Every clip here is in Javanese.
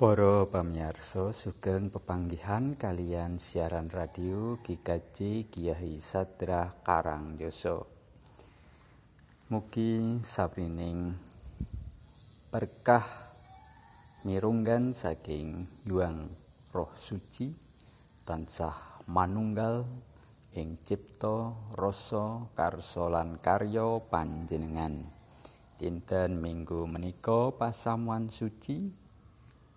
Para pamirsa sugeng pepanggihan kalian siaran radio Kikaji Kiai Sadra Karangyoso. Mugi saprining berkah mirunggan saking yuang roh suci tansah manunggal ing cipta rasa karsa lan karya panjenengan. Dinten Minggu menika pasamuan suci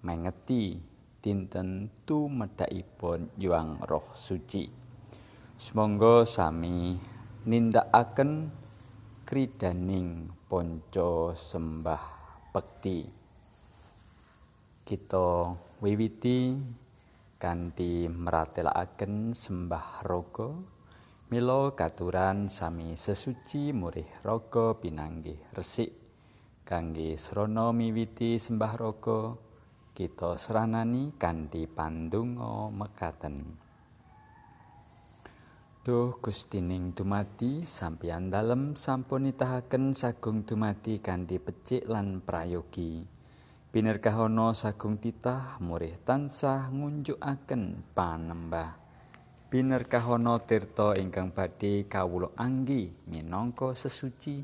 mengeti dinten tumedhakipun yuang roh suci. Semoga sami nindakaken kridaning ponco sembah bekti. Kita wiwiti kanthi meratelaken sembah raga mila katuran sami sesuci murih raga pinanggih resik. Kangge srana miwiti sembah raga kita seranani kanthi pandonga mekaten. Duh Gustining dumati sampeyan dalem sampun nitahaken sagung dumati kanthi becik lan prayogi. Binerkahana sagung titah murih tansah ngunjukaken panembah. Binerkahana tirta ingkang badhe kawula anggi minangka sesuci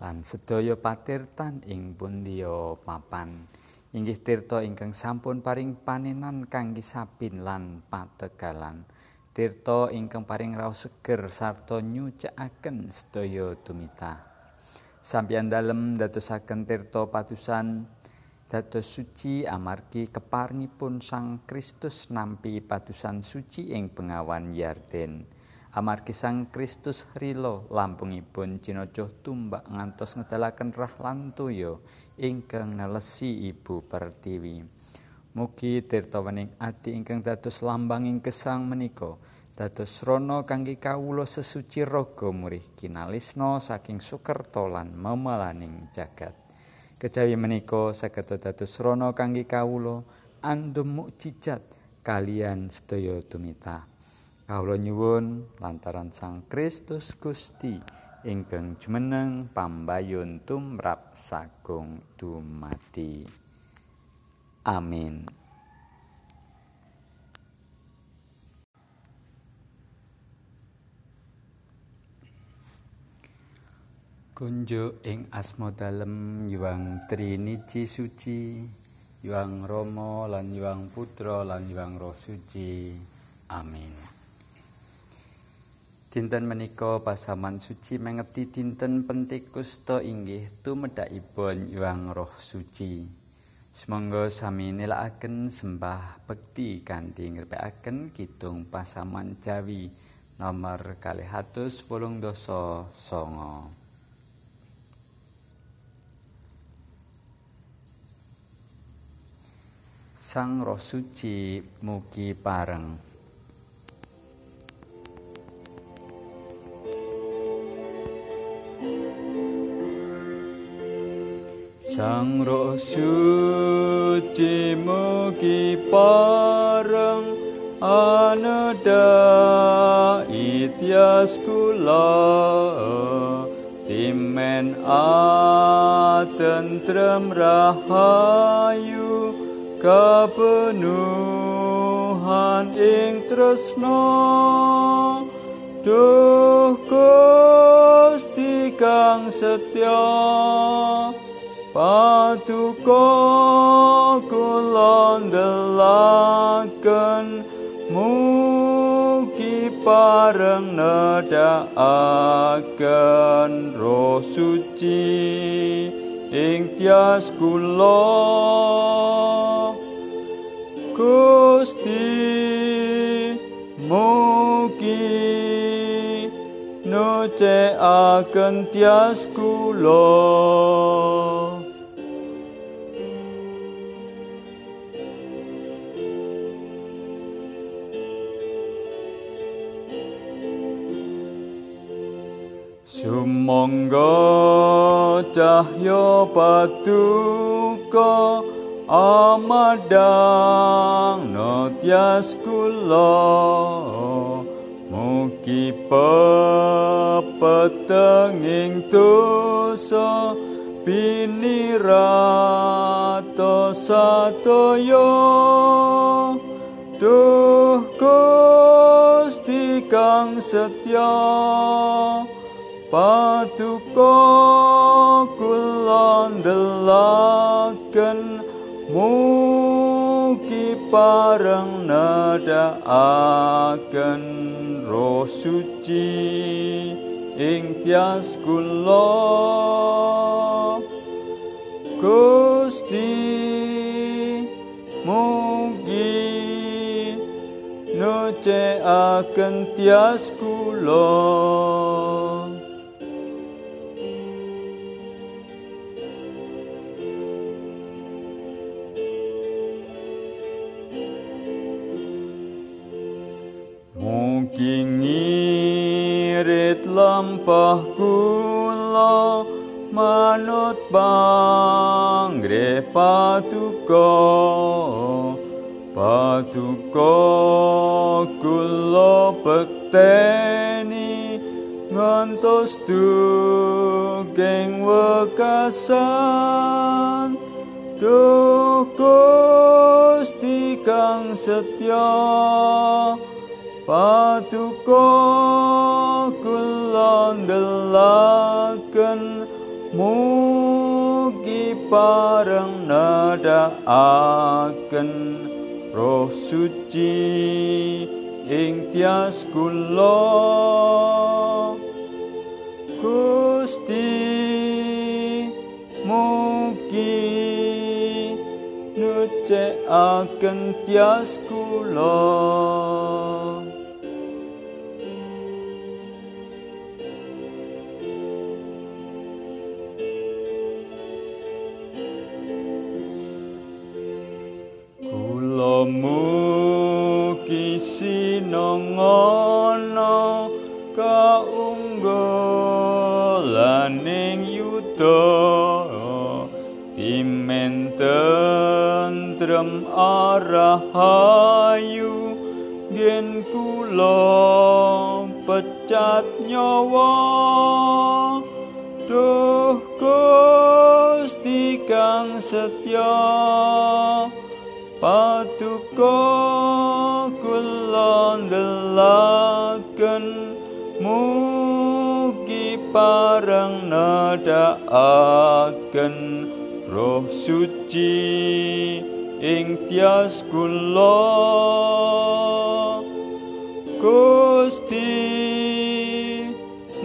lan sedaya patirtan ing pundiya papan inggih tirta ingkang sampun paring panenan kangge sapin lan pategalan. Tirta ingkang paring raos seger sarta nyucakaken sedaya tumita sampeyan dalem dadosaken tirta patusan dados suci amargi keparingipun Sang Kristus nampi patusan suci ing pengawan Yarden. Amargi Sang Kristus rila lampungipun cinaca tumbak ngantos ngedalaken rah lan toya ingkang nelesi Ibu Pertiwi. Mugi tirta wening ati ingkang dados lambanging gesang menika dados rono kangge kawula sesuci raga murih kinalisna saking sukerta lan memalaning jagat. Kejawi menika saged dados rono kangge kawula andum mukjizat kalian sedaya tumita. Kawula nyuwun lantaran Sang Kristus Gusti ingkang jumeneng pambayun tumrap sagung dumati. Amin. Kunjuk ing asma dalem yuang triniji suci, yuang Rama lan yuang Putra lan yuang Roh Suci. Amin. Dinten menika pasaman suci mengeti dinten Pentekusta inggih tumedhakipun Yuang Roh Suci. Semoga sami nilakaken sembah bekti kanthi ngrepekaken kidung pasaman Jawi nomor 289. Sang Roh Suci mugi pareng Sang roh suci mugi pareng anada itias kula timen atentrem rahayu kapenuhan ing tresno duh Gusti kang setya Paduka kula ndelaken mugi pareng nedakaken roh suci ing tias kula. Gusti mugi nucekaken tias kula Sumangga cahya patuko amadang notias kula mugi pepetenging dosa binirat kita sadaya. Duh Gusti kang setya paduka kula ndelaken mugi pareng nedakaken roh suci ing tias kula. Gusti mugi nucekaken tias kula lampah kula manut pangre patuko. Patuko kula bekteni ngantos dugeng wekasan. Duh Gusti kang setya Patuko kulondelaken mugi pareng nadaaken. Roh suci ing tias kula. Gusti mugi nucekaken tias kula arahayu gen kula pecat nyawa. Duh Gusti kang setya Patuko kulondelaken mugi parang nadaaken roh suci tias kula Gusti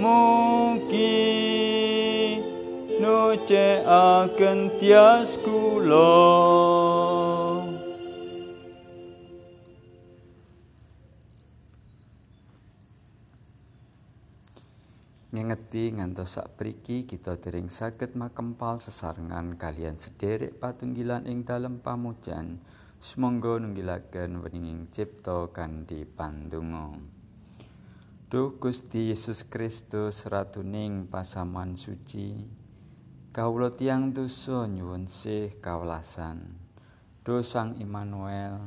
mugi nucekaken tias kula ngengeti ngantos sapriki kita dering saged makempal sesarengan kalian sederek patunggilan ing dalem pamujan. Semonggo nunggilaken weninging cipta kanthi pandonga. Duh Gusti Yesus Kristus ratuning pasaman suci kawula tiang dosa nyuwun sih kawelasan. Duh Sang Immanuel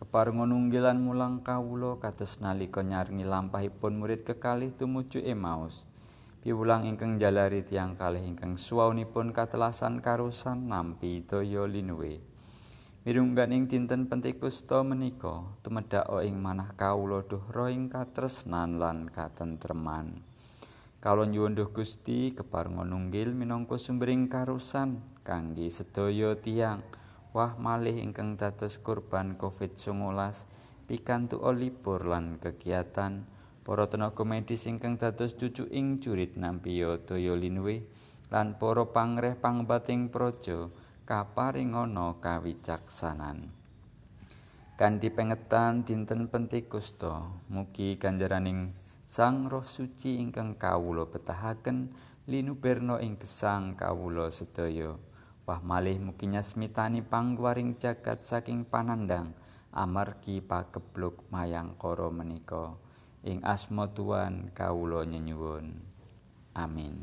keparenga nunggilan mulang kawula kados nalika nyarengi lampahipun murid kekalih tumuju Emmaus piwulang ingkang jalari tiang kalih ingkang suwaunipun katelasan karusan nampi daya linuwe. Mirunggan ing dinten Pentekusta menika tumedhak ing manah kawula duh ing katresnan lan katentreman. Kawula nyuwun Duh Gusti keparenga nunggil minangka sumbering karusan kangge sedaya tiang wah malih ingkang dados kurban Covid-19 pikantuk libur lan kegiatan para tenaga medis ingkang dados cucu ing jurit nampi daya linuwe lan para pangreh pangbating praja kaparingana kawicaksanan. Kanthi pengetan dinten pentekusta mugi ganjaraning Sang Roh Suci ingkang kawula betahaken linuberna ing gesang kawula sedaya. Wah malih mugi nyasmitani pangwaring jagat saking panandang amargi pagebluk mayang kara menika ing asma Tuhan kawula nyenyuwun amin.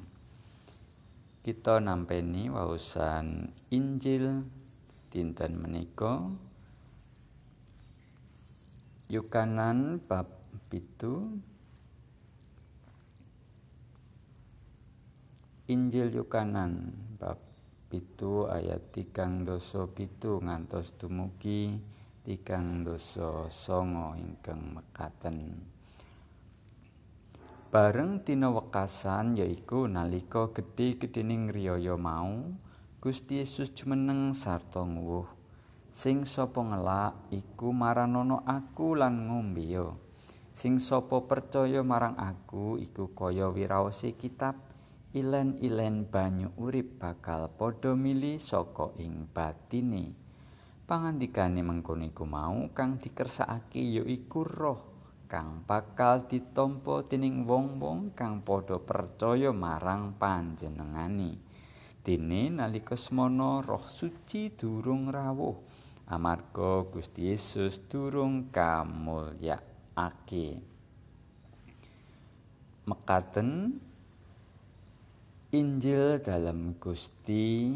Kita nampeni waosan Injil dinten menika. Yukanan bab pitu. Injil Yukanan bab pitu ayat tigang doso pitu ngantos dumugi tigang doso songo ingkang mekaten bareng dina wekasan yaiku nalika gedhe-gedhening riyaya mau Gusti Yesus jumeneng sarta nguwuh. Sing sapa ngelak iku maranono aku lan ngombe sing sapa percaya marang aku iku kaya wiraose kitab ilen-ilen banyu urip bakal padha mili saka ing batine. Pangandikane mengkono iku mau kang dikersakake ya iku roh kang bakal ditampa dening wong-wong kang padha percaya marang panjenengani. Dene nalika semana roh suci durung rawuh amarga Gusti Yesus durung kamulya ake mekaten Injil dalam Gusti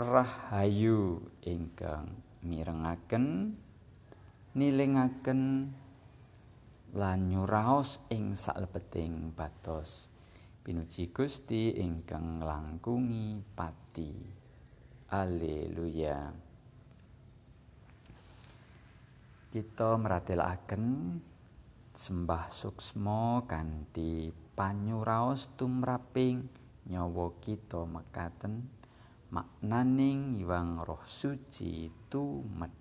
Rahayu ingkang mirengaken nilingaken lan nyuraos ing salebeting batos. Pinuji Gusti ingkang langkungi pati. Haleluya. Kita meratelaken sembah suksma kanthi panyuraos tumraping nyawa kita mekaten maknaning iwang roh suci tumedhak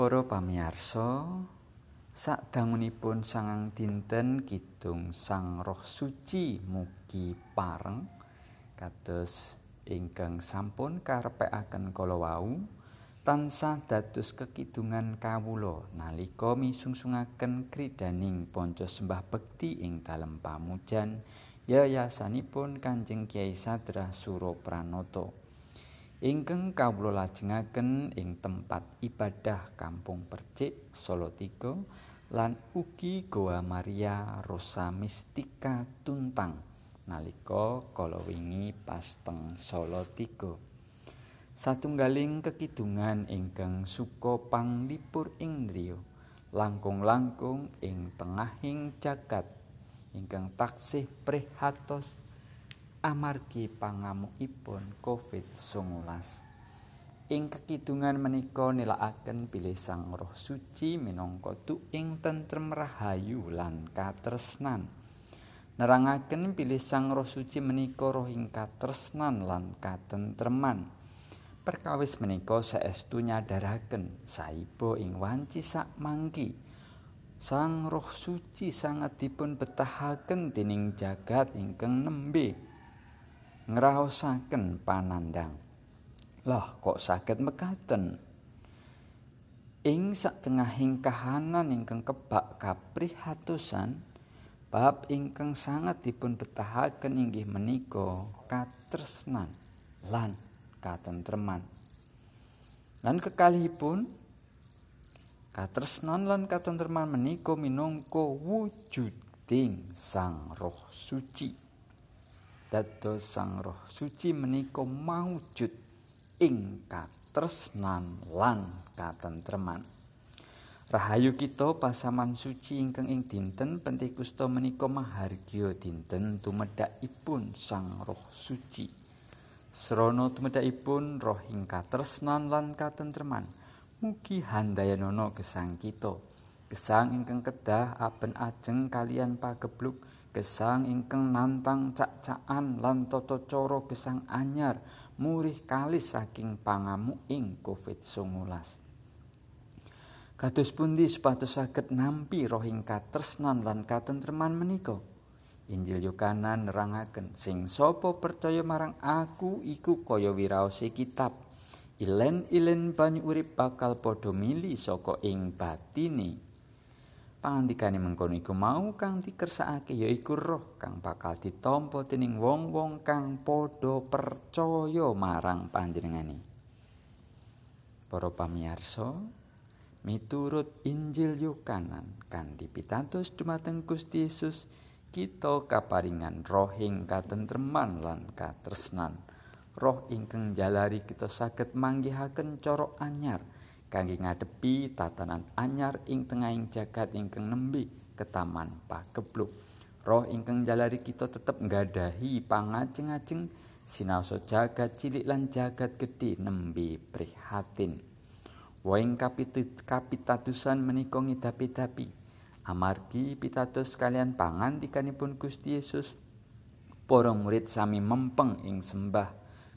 para pamirsa sadangunipun sangang dinten kidung sang roh suci mugi pareng kados ingkang sampun karepekaken kala wau tansah dados kekidungan kawula nalika misungsungaken kridaning panca sembah bekti ing dalem pamujan yayasanipun Kanjeng Kiai Sadra Suropranata ingkang kawula lajengaken ing tempat ibadah Kampung Percik Solo Tiga lan ugi Goa Maria Rosa Mistika Tuntang nalika kala wingi pas teng Solo Tiga satunggaling kekidungan ingkang suka panglipur ing driya langkung-langkung ing tengahing jagat ingkang taksih prihatos amargi pangamukipun COVID-19 ing kekidungan menika nilakaken bilih Sang Roh Suci minangka ing tentrem rahayu lan katresnan. Nerangaken bilih Sang Roh Suci menika roh ing katresnan lan katentreman. Perkawis menika saestu nyadaraken saiba ing wanci sak mangki. Sang Roh Suci sangat dipun betahaken dening jagat ingkang nembe ngraosaken panandang lah kok saged mekaten ing satengahing kahanan ingkang kebak kaprihatosan bab ingkang sangat dipun betahaken inggih menika katresnan lan katentreman. Lan kekalihipun katresnan lan katentreman menika minangka wujuding Sang Roh Suci. Dados Sang Roh Suci menika maujud ing katresnan lan katentreman. Rahayu kita pasaman suci ingkang ing dinten Pentekusta menika mahargya dinten tumedhakipun Sang Roh Suci. Srana tumedhakipun roh ing katresnan lan katentreman mugi handayana gesang kita gesang ingkang kedah aben ajeng kalian pagebluk gesang ingkang nantang cak-cakan lan tata cara gesang anyar murih kalis saking pangamuk ing Covid-19 Kados pundi supados saged nampi roh ing katresnan lan katentreman menika? Injil Yohanan nerangaken sing sapa percaya marang aku iku kaya wiraose kitab. Ilen-ilen banyu urip bakal padha mili saka ing batine pangandikane mengkono iku mau kang dikersakake yaiku roh kang bakal ditampa dening wong-wong kang padha percaya marang panjenengane. Para pamirsa miturut Injil Yohanan kan dipitados dumateng Gusti Yesus kita kaparingan roh ing katentreman lan katresnan. Roh ingkang jalari kita saged manggihaken cara anyar kangge ngadepi tatanan anyar ing tengahing jagat ingkang nembe ketaman pakebluk. Roh ingkang jalari kita tetep nggadahi pangajeng-ajeng sinaosa jagat cilik lan jagat gedhe nembe prihatin. Waing kapitadusan menika ngidapi-dapi. Amargi pitados kalian pangandikanipun Gusti Yesus para murid sami mempeng ing sembah.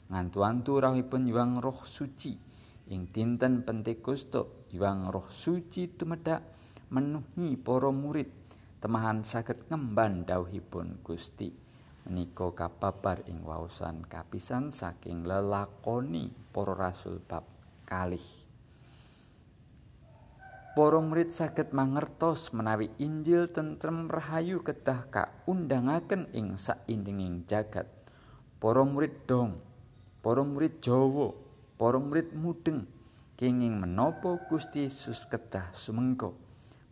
Ngantu-antu rawuhipun yuang roh suci ing dinten Pentakosta yuang roh suci tumedhak menuhi para murid. Temahan saged ngemban dawuhipun Gusti. Menika kababar ing waosan kapisan saking lelakoni para rasul bab kalih. Para murid saged mangertos menawi Injil tentrem rahayu kedah kaundangaken ing saindenging jagat. Para murid dong, para murid Jawa, para murid mudeng kenging menapa Gusti Yesus kedah sumengko.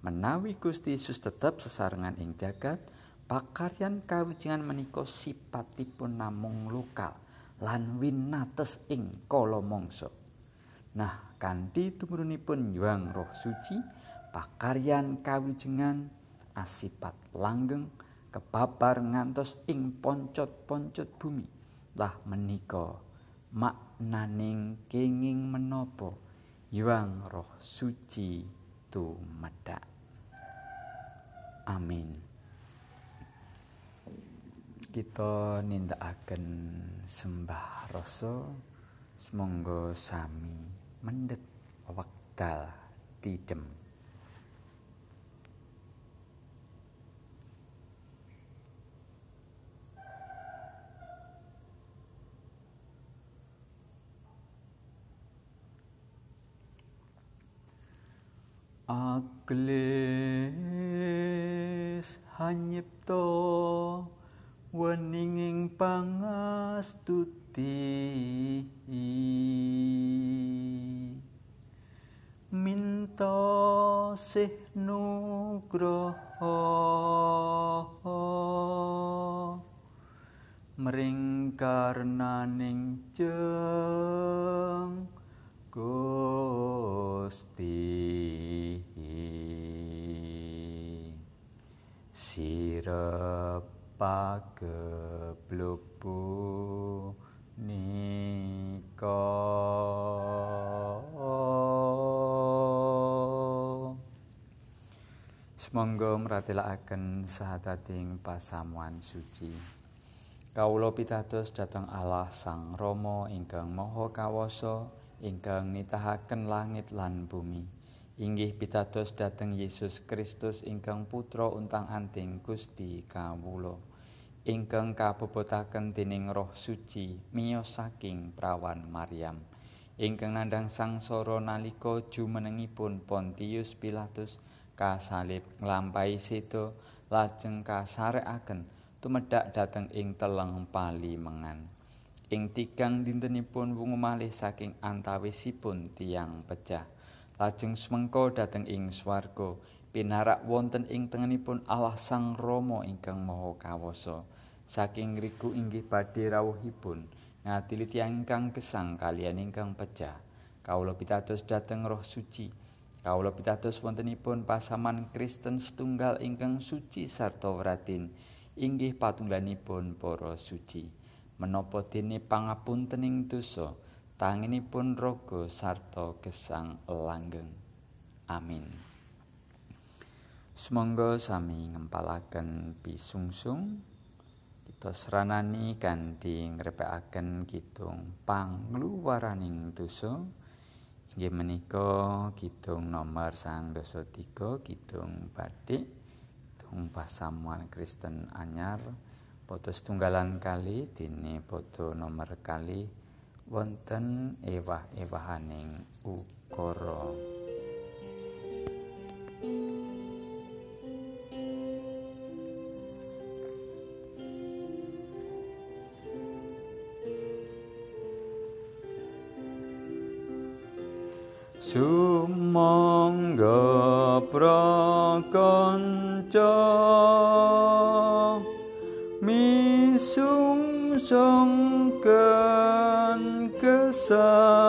menawi Gusti Yesus tetap sesarengan ing jagat pakaryan kawijinan menika sipatipun namung lokal lan winates ing kala mangsa nah kanthi tumurunipun yuang roh suci pakaryan kawijengan asipat langgeng kebabar ngantos ing poncot-poncot bumi lah menika maknaning kenging menapa yuang roh suci tumedak Amin. Kita nindakaken sembah rasa semonggo sami mendhet wekdal tidem. Aglis hanyipto weninging pangastuti. Minta sih nugroho. Mring karnaning jeng Gusti Sirep pageblubu nika. Semangga mratelakaken sahadating pasamuan suci. Kawula pitados dhateng Allah Sang Rama ingkang Maha Kawasa ingkang nitahaken langit lan bumi inggih pitados dhateng Yesus Kristus ingkang putra untang anting Gusti kawula. Ingkang kabebotaken dening Roh Suci miyos saking prawan Maryam. Ingkang nandhang sangsara nalika jumenengipun Pontius Pilatus kasalib nglampahi sedo lajeng kasarekaken tumedhak dhateng ing teleng pali mengan ing tigang dintenipun wungu malih saking antawisipun tiang pecah lajeng semengko dhateng ing swarga pinarak wonten ing tengenipun Allah Sang Rama ingkang Maha Kawasa. Saking riku inggih badhe rawuhipun ngadili tiang ingkang gesang kalian ingkang pecah kawula pitados dhateng roh suci. Kawula pitados wontenipun pasaman Kristen setunggal ingkang suci sarta wratin inggih patunggalanipun para suci. Menapa dene pangapuntening dosa tanginipun raga sarta gesang langgeng. Amin. Semangga sami ngempalaken pisungsung. Kita seranani kanthi ngrepekaken kidung pangluwaraning dosa. Inggih menika kidung nomor sang dosa tiga kidung batik kidung pasamuan Kristen anyar. Foto setunggalan kali dini foto nomor kali wonten ewah-ewahaning ukara. Sumangga prakanca songken sun.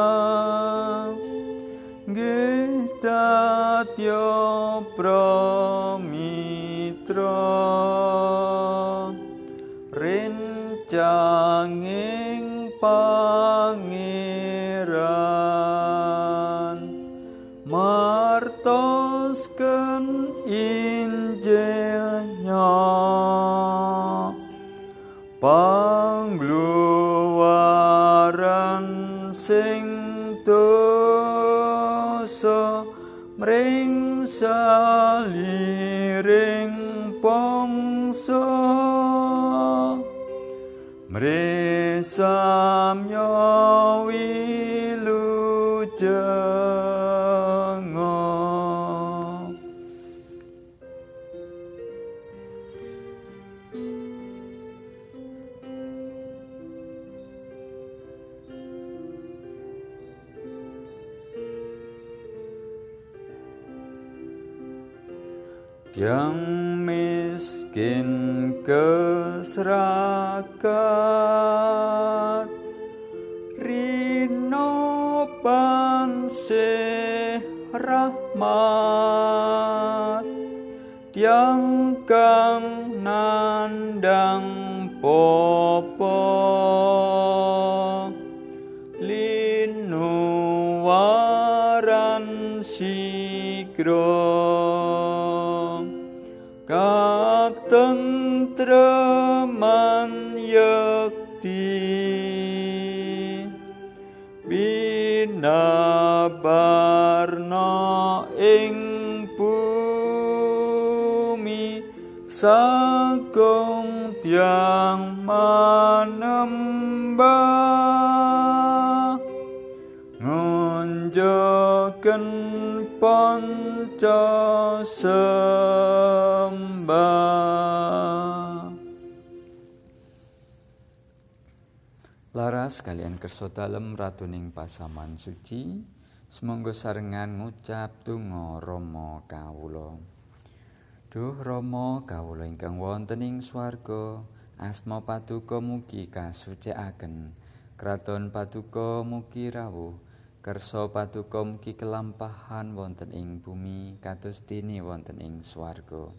Yang miskin keserakat binabarna ing bumi sagung tiang manembah ngunjoken panca Laras kalian kersa dalem ratuning pasaman suci. Semonggo sarengan ngucap donga Rama kawula. Duh Rama kawula ingkang wonten ing swarga asma patuko mugi kasucikaken. Kraton patuko mugi rawuh kersa patuko mugi kelampahan wonten ing bumi kados dene wonten ing swarga.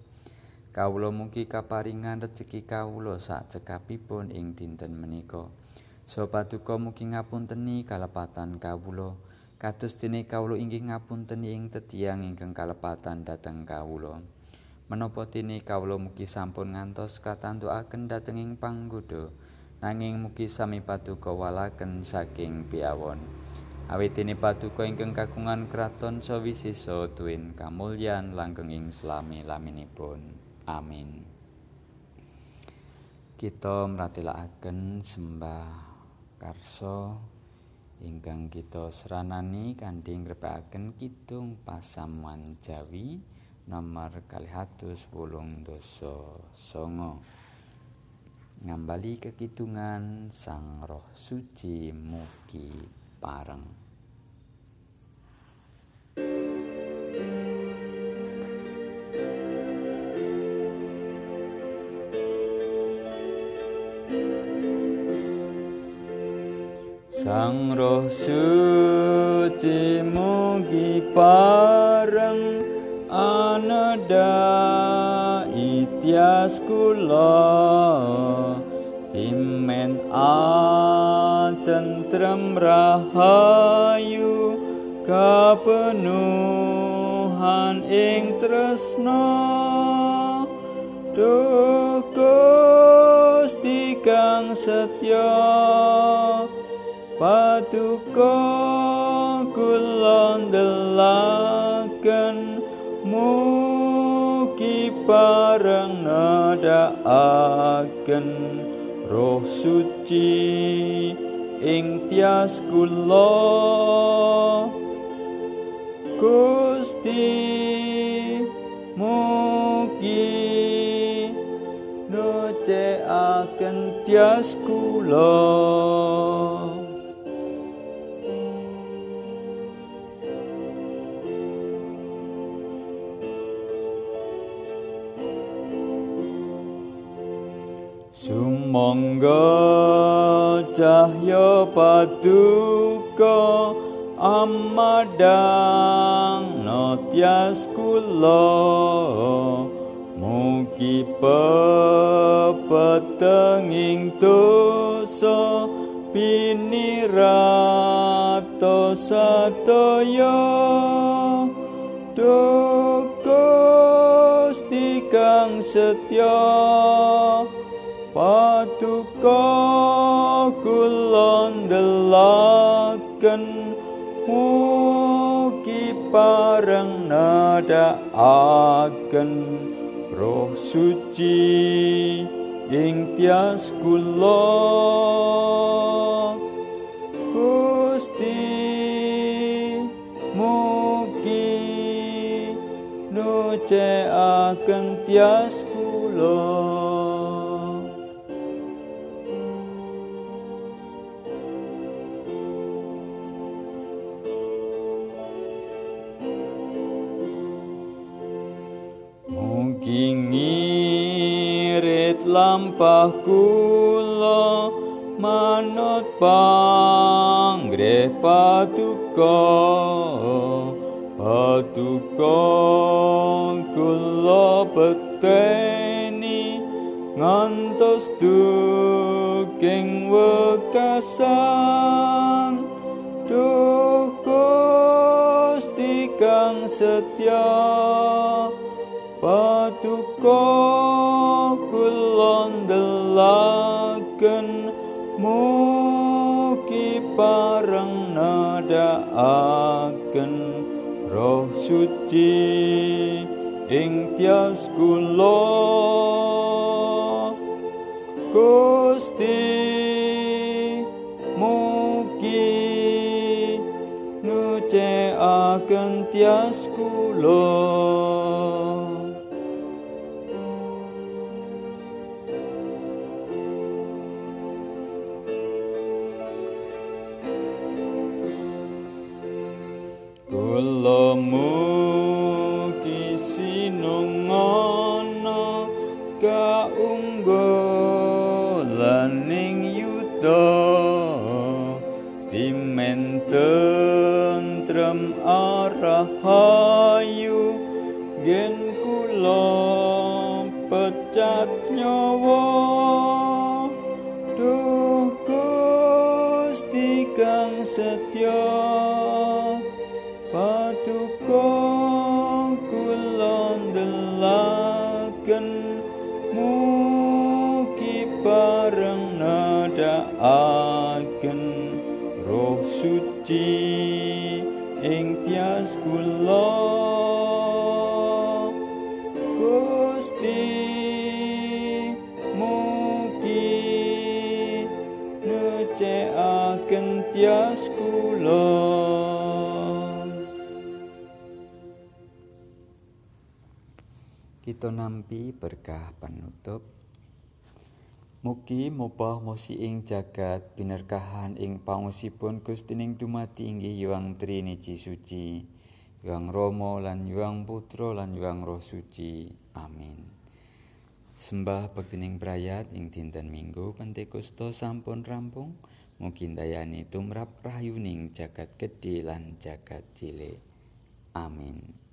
Kawula mugi kaparingan rejeki kawula sak cekapipun ing dinten menika Sopatuko mugi ngapunteni kalepatan kawula. Kados dene kawula inggih ngapunteni ing tetiang ingkang kalepatan dhateng kawula. Menapa dene kawula mugi sampun ngantos katantukaken dhateng ing panggoda nanging mugi sami patuko walaken saking piawon. Awit dene patuko ingkang kagungan kraton sawisisa tuwin kamulyan langgeng ing selami laminipun. Amin. Kita mratelaken sembah karso ingkang kita seranani kanthi ngrepekaken kidung pasamuan Jawi nomor kalihatus wolung doso songo ngambali kekidungan sang roh suci mugi pareng Sang roh suci mugi pareng. Anada itias kula. Timen atentrem rahayu kapenuhan ing tresna. Duh Gusti kang setya roh suci ing tias kula. Gusti mugi nuceaken tias kula Sumangga cahya paduka amadang notias kula. Mugi pepetenging dosa pinirato sadaya Gusti kang setya ndelaken mugi pareng nadaaken roh suci ing tias kula. Gusti mugi nucekaken tias lampah kula manut panggreh patuko. Patuko kula beteni ngantos duking wekasan. Duh Gusti kang setya suci suci ing tias kula Gusti mugi nucekaken tias kula Kita nampi berkah penutup. Mugi mupah musi ing jagat binerkahan ing pangusipun Gustining dumati inggih Yuang Triniji Suci, Yuang Rama lan Yuang Putra lan Yuang Roh Suci. Amin. Sembah bektining brayat ing dinten Minggu Pentakosta sampun rampung. Mugi dayani tumrap rahayuning jagat gedhe lan jagat cilik. Amin.